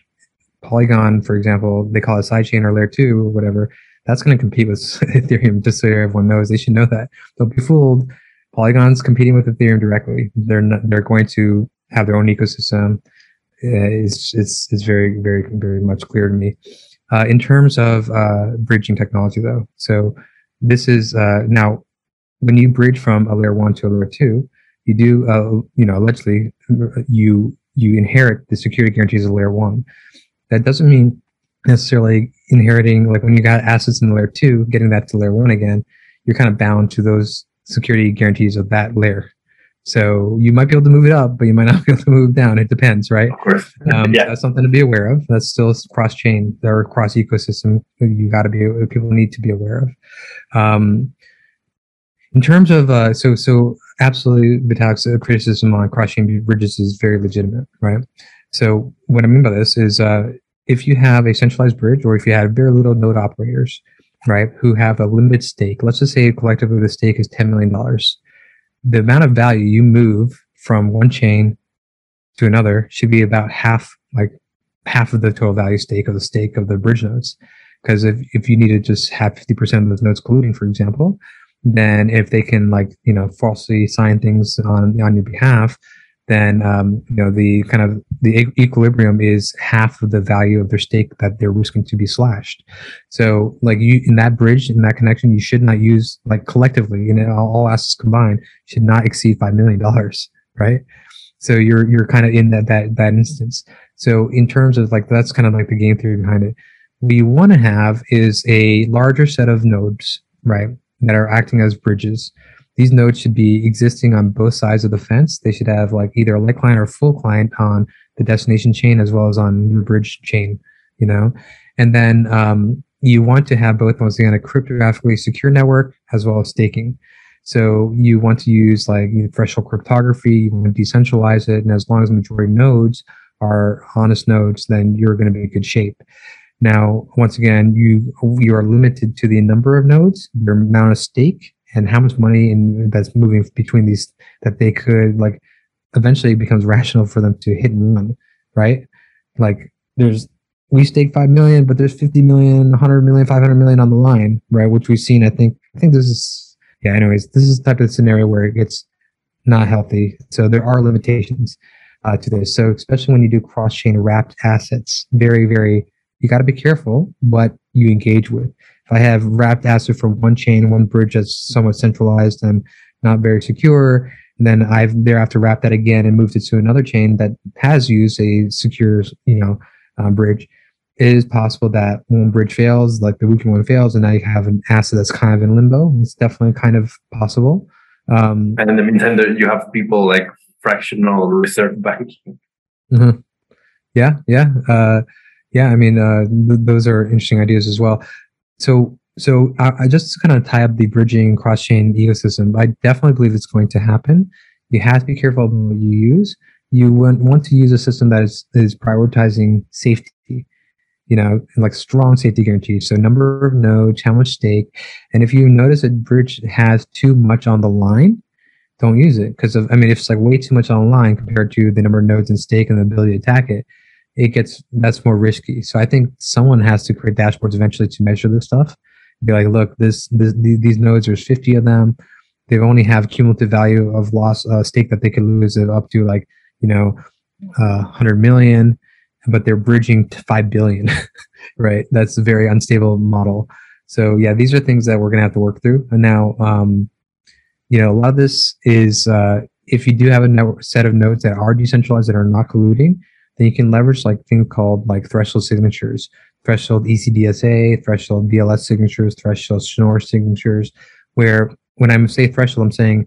Polygon, for example, they call it sidechain or layer two or whatever. That's going to compete with Ethereum, just so everyone knows. They should know that. Don't be fooled. Polygon's competing with Ethereum directly. They're not, they're going to have their own ecosystem. Uh, it's, it's, it's very, very, very much clear to me. Uh, in terms of uh, bridging technology, though, so this is uh, now when you bridge from a layer one to a layer two, you do, uh, you know, allegedly you you inherit the security guarantees of layer one. That doesn't mean necessarily inheriting like when you got assets in layer two, getting that to layer one again, you're kind of bound to those security guarantees of that layer. So you might be able to move it up, but you might not be able to move down. It depends, right? Of course. Um, yeah. That's something to be aware of. That's still cross chain or cross ecosystem. You got to be people need to be aware of. Um, in terms of uh, so so absolutely Vitalik's criticism on cross-chain bridges is very legitimate, right? So what I mean by this is uh, if you have a centralized bridge or if you have very little node operators, right, who have a limited stake, let's just say collectively the stake is $10 million. The amount of value you move from one chain to another should be about half, like half of the total value stake of the stake of the bridge nodes. Because if, if you need to just have 50% of those nodes colluding, for example, then if they can like you know falsely sign things on on your behalf then um, you know the kind of the equilibrium is half of the value of their stake that they're risking to be slashed. So like you in that bridge in that connection, you should not use like collectively, you know, all assets combined should not exceed five million dollars, right? So you're you're kind of in that that that instance. So in terms of like that's kind of like the game theory behind it. What you want to have is a larger set of nodes, right? that are acting as bridges. These nodes should be existing on both sides of the fence. They should have like either a light client or full client on the destination chain as well as on your bridge chain, you know? And then um, you want to have both once again a cryptographically secure network as well as staking. So you want to use like threshold cryptography, you want to decentralize it, and as long as the majority nodes are honest nodes, then you're going to be in good shape. Now, once again, you you are limited to the number of nodes, your amount of stake, and how much money in, that's moving between these that they could like eventually becomes rational for them to hit and run, right? Like there's we stake 5 million, but there's 50 million, 100 million, 500 million on the line, right? Which we've seen. I think, I think this is, yeah, anyways, this is the type of scenario where it gets not healthy. So there are limitations uh, to this. So especially when you do cross chain wrapped assets, very, very you got to be careful what you engage with. If I have wrapped asset from one chain, one bridge that's somewhat centralized and not very secure, and then I've thereafter wrapped that again and moved it to another chain that has used a secure, you know, um, bridge. It is possible that one bridge fails, like the weakened one fails, and now you have an asset that's kind of in limbo. It's definitely kind of possible. Um, and in the meantime, you have people like fractional reserve banking. Mm-hmm. Yeah, yeah. Uh, yeah, I mean, uh, th- those are interesting ideas as well. So so I, I just kind of tie up the bridging cross chain ecosystem. I definitely believe it's going to happen. You have to be careful about what you use. You want, want to use a system that is, is prioritizing safety, you know, like strong safety guarantees. So number of nodes, how much stake. And if you notice a bridge has too much on the line, don't use it. Because of I mean, if it's like way too much on the line compared to the number of nodes and stake and the ability to attack it, it gets that's more risky. So I think someone has to create dashboards eventually to measure this stuff be like, look, this, this these nodes, there's 50 of them. They only have cumulative value of loss uh, stake that they could lose of up to like, you know, uh, 100 million, but they're bridging to 5 billion, right? That's a very unstable model. So yeah, these are things that we're to have to work through. And now, um, you know, a lot of this is, uh, if you do have a network set of nodes that are decentralized that are not colluding, then you can leverage like thing called like threshold signatures threshold ECDSA, threshold BLS signatures, threshold Schnorr signatures, where when I say threshold, I'm saying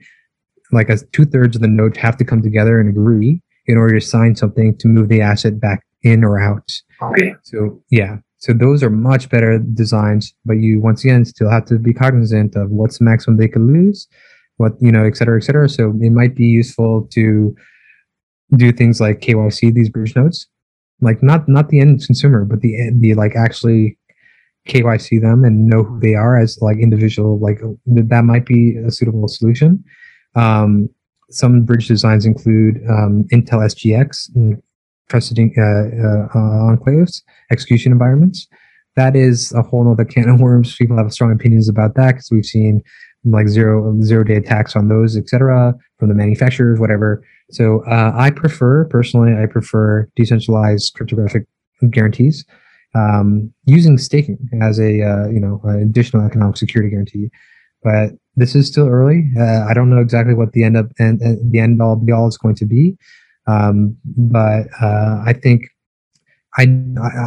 like as two thirds of the nodes have to come together and agree in order to sign something to move the asset back in or out. Okay. So yeah. So those are much better designs, but you once again still have to be cognizant of what's the maximum they could lose, what you know, et cetera, et cetera. So it might be useful to do things like KYC these bridge nodes like not not the end consumer, but the the like actually KYC them and know who they are as like individual. Like that might be a suitable solution. Um, some bridge designs include um, Intel SGX, trusted uh, uh, enclaves, execution environments. That is a whole other can of worms. People have strong opinions about that because we've seen like zero zero day attacks on those, etc., from the manufacturers, whatever. So uh, I prefer personally, I prefer decentralized cryptographic guarantees um, using staking as a uh, you know additional economic security guarantee. But this is still early. Uh, I don't know exactly what the end up and the end all be all is going to be. Um, but uh, I think I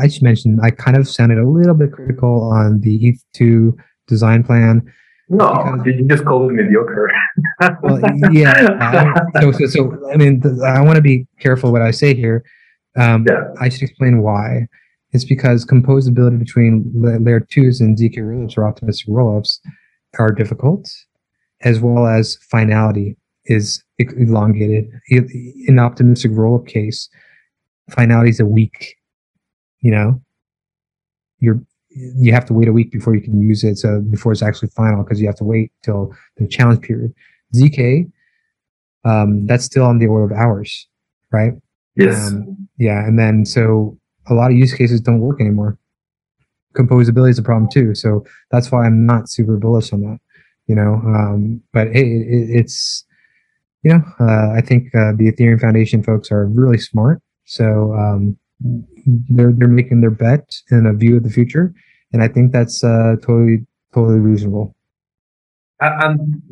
I should mention I kind of sounded a little bit critical on the ETH2 design plan no, because, you just call it mediocre. well, yeah. so, so, so, I mean, I want to be careful what I say here. Um, yeah. I should explain why. It's because composability between layer twos and ZK rollups or optimistic rollups are difficult, as well as finality is elongated. In optimistic rollup case, finality is a week. You know, you're you have to wait a week before you can use it. So before it's actually final, because you have to wait till the challenge period. ZK, um, that's still on the order of hours, right? Yes. Um, yeah, and then so a lot of use cases don't work anymore. Composability is a problem too, so that's why I'm not super bullish on that. You know, um, but hey, it, it's you know, uh, I think uh, the Ethereum Foundation folks are really smart. So um, they're they're making their bet in a view of the future, and I think that's uh, totally totally reasonable. Um,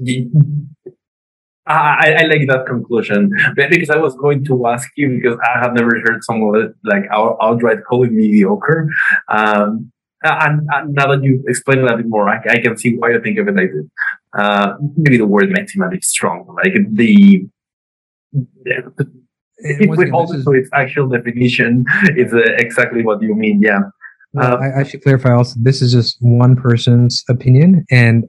I, I like that conclusion because I was going to ask you because I have never heard someone like outright calling mediocre. Um, and, and, now that you explain it a bit more, I, I, can see why you think of it like this. Uh, maybe the word maximally strong, like the, yeah, it, with also its actual definition, it's uh, exactly what you mean. Yeah. Uh, I, I, should clarify also. This is just one person's opinion, and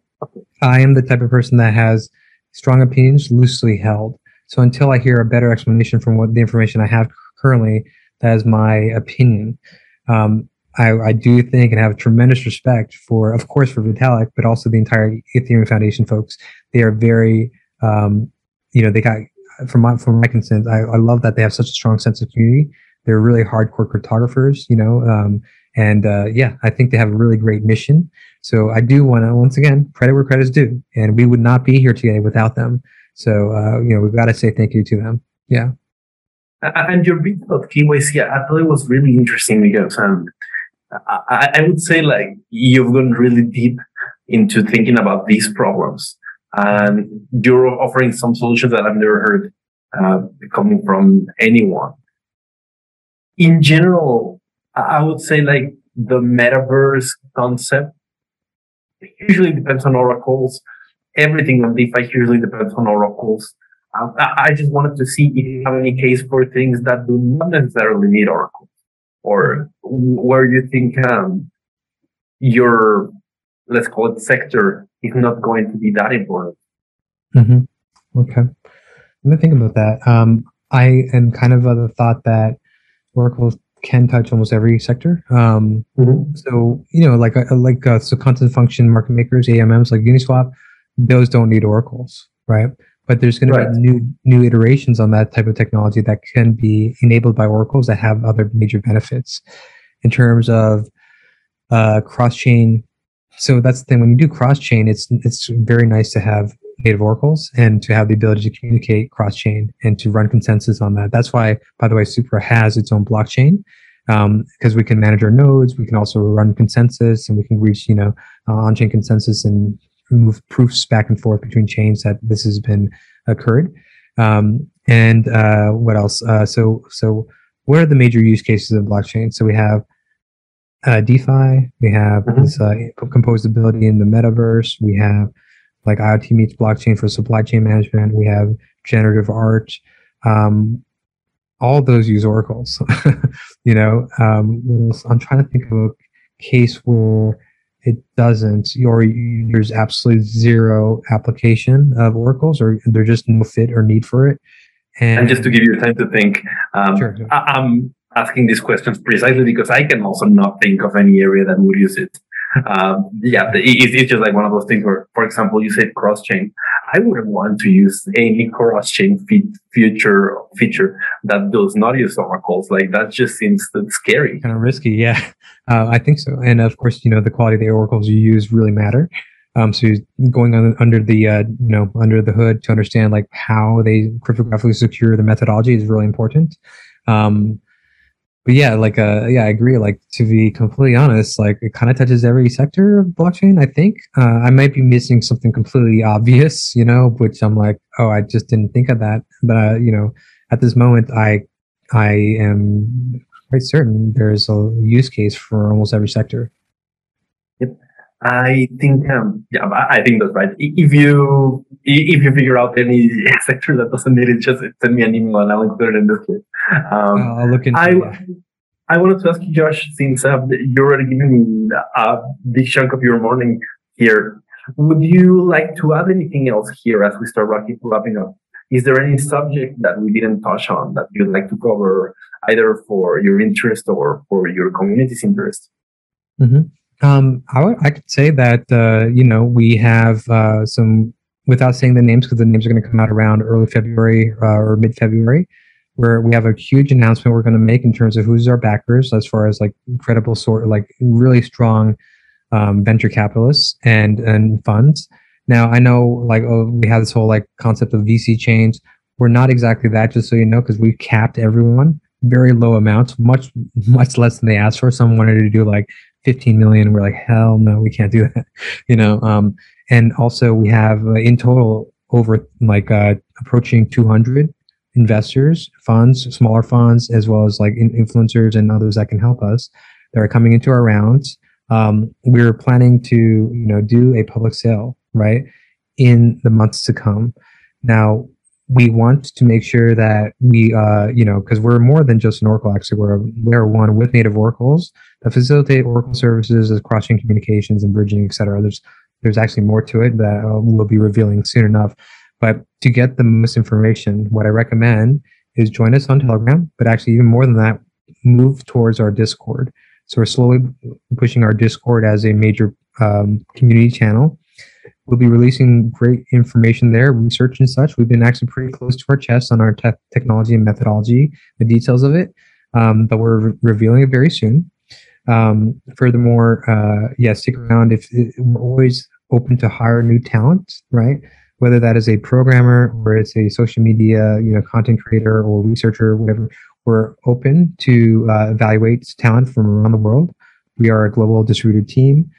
I am the type of person that has strong opinions loosely held. So until I hear a better explanation from what the information I have currently, that is my opinion. Um, I, I, do think and have tremendous respect for, of course, for Vitalik, but also the entire Ethereum Foundation folks. They are very, um, you know, they got from my from my consent, I, I love that they have such a strong sense of community. They're really hardcore cryptographers, you know, um, and uh, yeah, I think they have a really great mission. So I do want to once again credit where credit is due, and we would not be here today without them. So uh, you know, we've got to say thank you to them. Yeah. And your bit about KYC, I thought it was really interesting because um, I, I would say like you've gone really deep into thinking about these problems and you're offering some solutions that I've never heard uh, coming from anyone. In general, I would say like the metaverse concept usually depends on oracles. Everything on DeFi usually depends on oracles. Um, I just wanted to see if you have any case for things that do not necessarily need oracles, or where you think um, your let's call it sector is not going to be that important. Mm-hmm. Okay. Let me think about that. Um, I am kind of of the thought that Oracle can touch almost every sector. Um, mm-hmm. So you know, like uh, like uh, so constant function market makers, AMMs like Uniswap, those don't need oracles, right? But there's going right. to be new new iterations on that type of technology that can be enabled by oracles that have other major benefits in terms of uh, cross chain. So that's the thing. When you do cross chain, it's it's very nice to have native oracles and to have the ability to communicate cross chain and to run consensus on that. That's why, by the way, Supra has its own blockchain because um, we can manage our nodes. We can also run consensus and we can reach, you know, uh, on-chain consensus and move proofs back and forth between chains that this has been occurred. Um, and uh, what else? Uh, so, so what are the major use cases of blockchain? So we have uh, DeFi. We have mm-hmm. this uh, composability in the metaverse. We have like IoT meets blockchain for supply chain management. We have generative art. Um, all those use oracles. you know, um, I'm trying to think of a case where it doesn't, or there's absolutely zero application of oracles, or there's just no fit or need for it. And, and just to give you time to think, um, sure, I, am asking these questions precisely because I can also not think of any area that would use it. Um, yeah, it, it's just like one of those things where, for example, you said cross chain. I wouldn't want to use any cross chain feature feature that does not use oracles. Like that just seems scary. Kind of risky, yeah. Uh, I think so. And of course, you know, the quality of the oracles you use really matter. Um, so going on under the uh, you know under the hood to understand like how they cryptographically secure the methodology is really important. Um, but yeah, like uh, yeah, I agree. Like to be completely honest, like it kind of touches every sector of blockchain. I think uh, I might be missing something completely obvious, you know, which I'm like, oh, I just didn't think of that. But uh, you know, at this moment, I I am quite certain there's a use case for almost every sector. I think, um, yeah, I think that's right. If you if you figure out any sector that doesn't need it, just send me an email and I'll include it in this list. Um, I'll look into I, it. I wanted to ask you, Josh, since uh, you're already giving me a big chunk of your morning here, would you like to add anything else here as we start wrapping, wrapping up? Is there any subject that we didn't touch on that you'd like to cover, either for your interest or for your community's interest? Mm-hmm. Um, I, could say that uh, you know we have uh, some without saying the names because the names are going to come out around early February uh, or mid February, where we have a huge announcement we're going to make in terms of who's our backers as far as like incredible sort of like really strong um, venture capitalists and and funds. Now I know like oh, we have this whole like concept of VC chains. We're not exactly that, just so you know, because we've capped everyone very low amounts, much much less than they asked for. Some wanted to do like 15 million. We're like, hell no, we can't do that. You know, um, and also we have uh, in total over like uh, approaching 200 investors, funds, smaller funds, as well as like in- influencers and others that can help us that are coming into our rounds. Um, we're planning to, you know, do a public sale, right, in the months to come. Now, we want to make sure that we, uh, you know, because we're more than just an Oracle. Actually, we're layer one with native oracles that facilitate Oracle services as cross-chain communications and bridging, et cetera. There's there's actually more to it that uh, we'll be revealing soon enough. But to get the most information, what I recommend is join us on Telegram. But actually, even more than that, move towards our Discord. So we're slowly pushing our Discord as a major um, community channel We'll be releasing great information there, research and such. We've been actually pretty close to our chest on our te- technology and methodology, the details of it, um, but we're re- revealing it very soon. Um, furthermore, uh, yeah, stick around. If it, we're always open to hire new talent, right? Whether that is a programmer or it's a social media, you know, content creator or researcher, whatever, we're open to uh, evaluate talent from around the world. We are a global distributed team.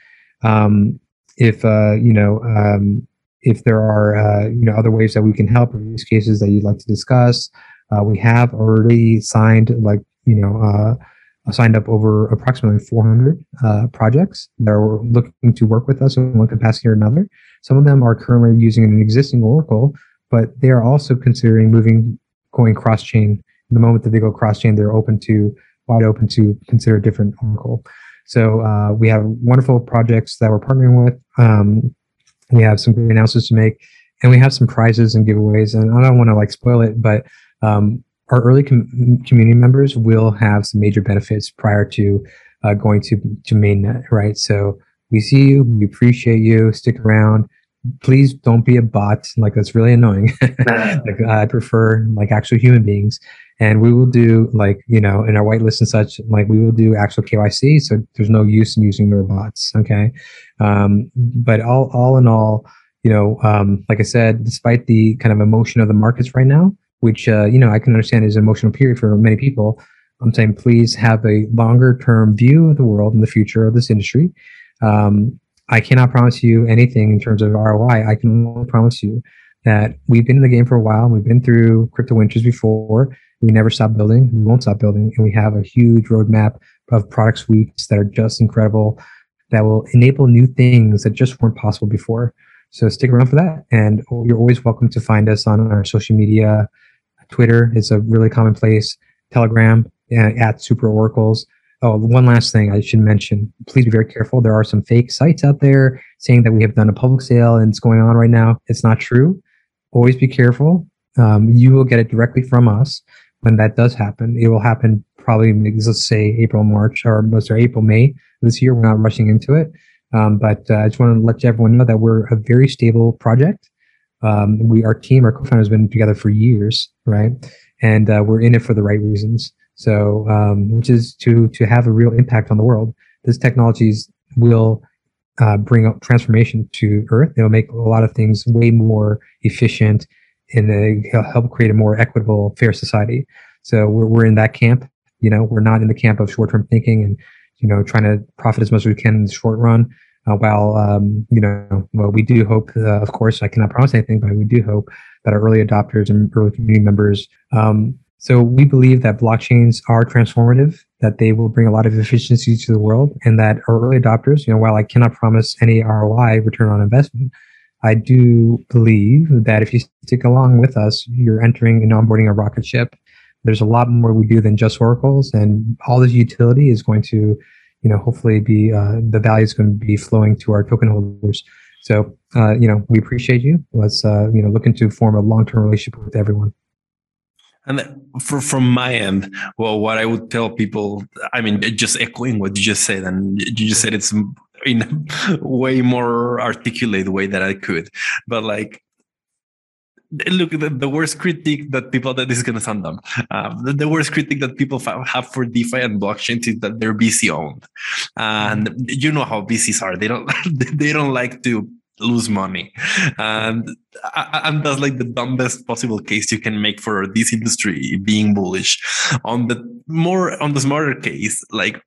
Um, if uh, you know um, if there are uh, you know other ways that we can help or use cases that you'd like to discuss. Uh, we have already signed like you know uh, signed up over approximately 400 uh, projects that are looking to work with us in one capacity or another. Some of them are currently using an existing Oracle, but they are also considering moving going cross chain. The moment that they go cross chain, they're open to wide open to consider a different Oracle. So uh, we have wonderful projects that we're partnering with. Um, we have some great announcements to make, and we have some prizes and giveaways. And I don't want to like spoil it, but um, our early com- community members will have some major benefits prior to uh, going to to mainnet. Right. So we see you. We appreciate you. Stick around please don't be a bot. Like that's really annoying. like I prefer like actual human beings. And we will do like, you know, in our whitelist and such, like we will do actual KYC. So there's no use in using their bots. Okay. Um, but all, all in all, you know, um, like I said, despite the kind of emotion of the markets right now, which, uh, you know, I can understand is an emotional period for many people. I'm saying please have a longer term view of the world and the future of this industry. Um, I cannot promise you anything in terms of ROI. I can only promise you that we've been in the game for a while. We've been through crypto winters before. We never stop building. We won't stop building. And we have a huge roadmap of product suites that are just incredible that will enable new things that just weren't possible before. So stick around for that. And you're always welcome to find us on our social media. Twitter is a really common place. Telegram uh, at Supra Oracles. Oh, one last thing I should mention. Please be very careful. There are some fake sites out there saying that we have done a public sale and it's going on right now. It's not true. Always be careful. Um, you will get it directly from us when that does happen. It will happen probably, let's say April, March, or most, sorry, April, May this year. We're not rushing into it. Um, but uh, I just want to let everyone know that we're a very stable project. Um, we, our team, our co-founder has been together for years, right? And uh, we're in it for the right reasons. So, um, which is to to have a real impact on the world. This technologies will uh, bring up transformation to Earth. It'll make a lot of things way more efficient and help create a more equitable, fair society. So we're we're in that camp. You know, we're not in the camp of short term thinking and you know trying to profit as much as we can in the short run. Uh, while um, you know, well, we do hope, uh, of course, I cannot promise anything, but we do hope that our early adopters and early community members um, so we believe that blockchains are transformative, that they will bring a lot of efficiency to the world, and that our early adopters, you know, while I cannot promise any ROI, return on investment, I do believe that if you stick along with us, you're entering and onboarding a rocket ship. There's a lot more we do than just oracles, and all this utility is going to, you know, hopefully be uh, the value is going to be flowing to our token holders. So, uh, you know, we appreciate you. Let's, uh, you know, looking to form a long-term relationship with everyone. And for, from my end, well, what I would tell people, I mean, just echoing what you just said, and you just said it's in a way more articulate way that I could, but like, look the, the worst critique that people that is to sound dumb um, the, the, worst critique that people have for defi and blockchains is that they're vc owned. And you know how vcs are. They don't they don't like to lose money. And and that's like the dumbest possible case you can make for this industry being bullish. On the more on the smarter case like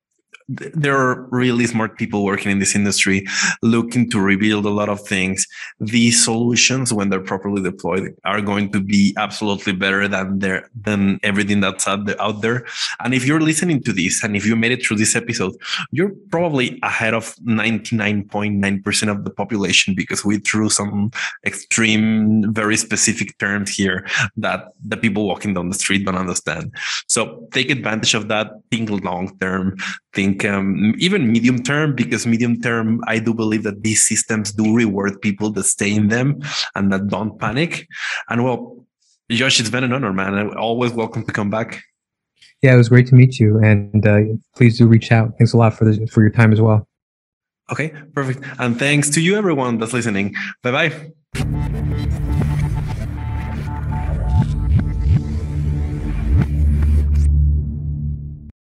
there are really smart people working in this industry looking to rebuild a lot of things. These solutions, when they're properly deployed, are going to be absolutely better than their than everything that's out there, out there. And if you're listening to this, and if you made it through this episode, you're probably ahead of 99.9% of the population because we threw some extreme, very specific terms here that the people walking down the street don't understand. So take advantage of that. Think long term. Think um, even medium term, because medium term, I do believe that these systems do reward people that stay in them and that don't panic. And well, Josh, it's been an honor, man. Always welcome to come back. Yeah, it was great to meet you, and uh, please do reach out. Thanks a lot for this, for your time as well. Okay, perfect. And thanks to you, everyone that's listening. Bye bye.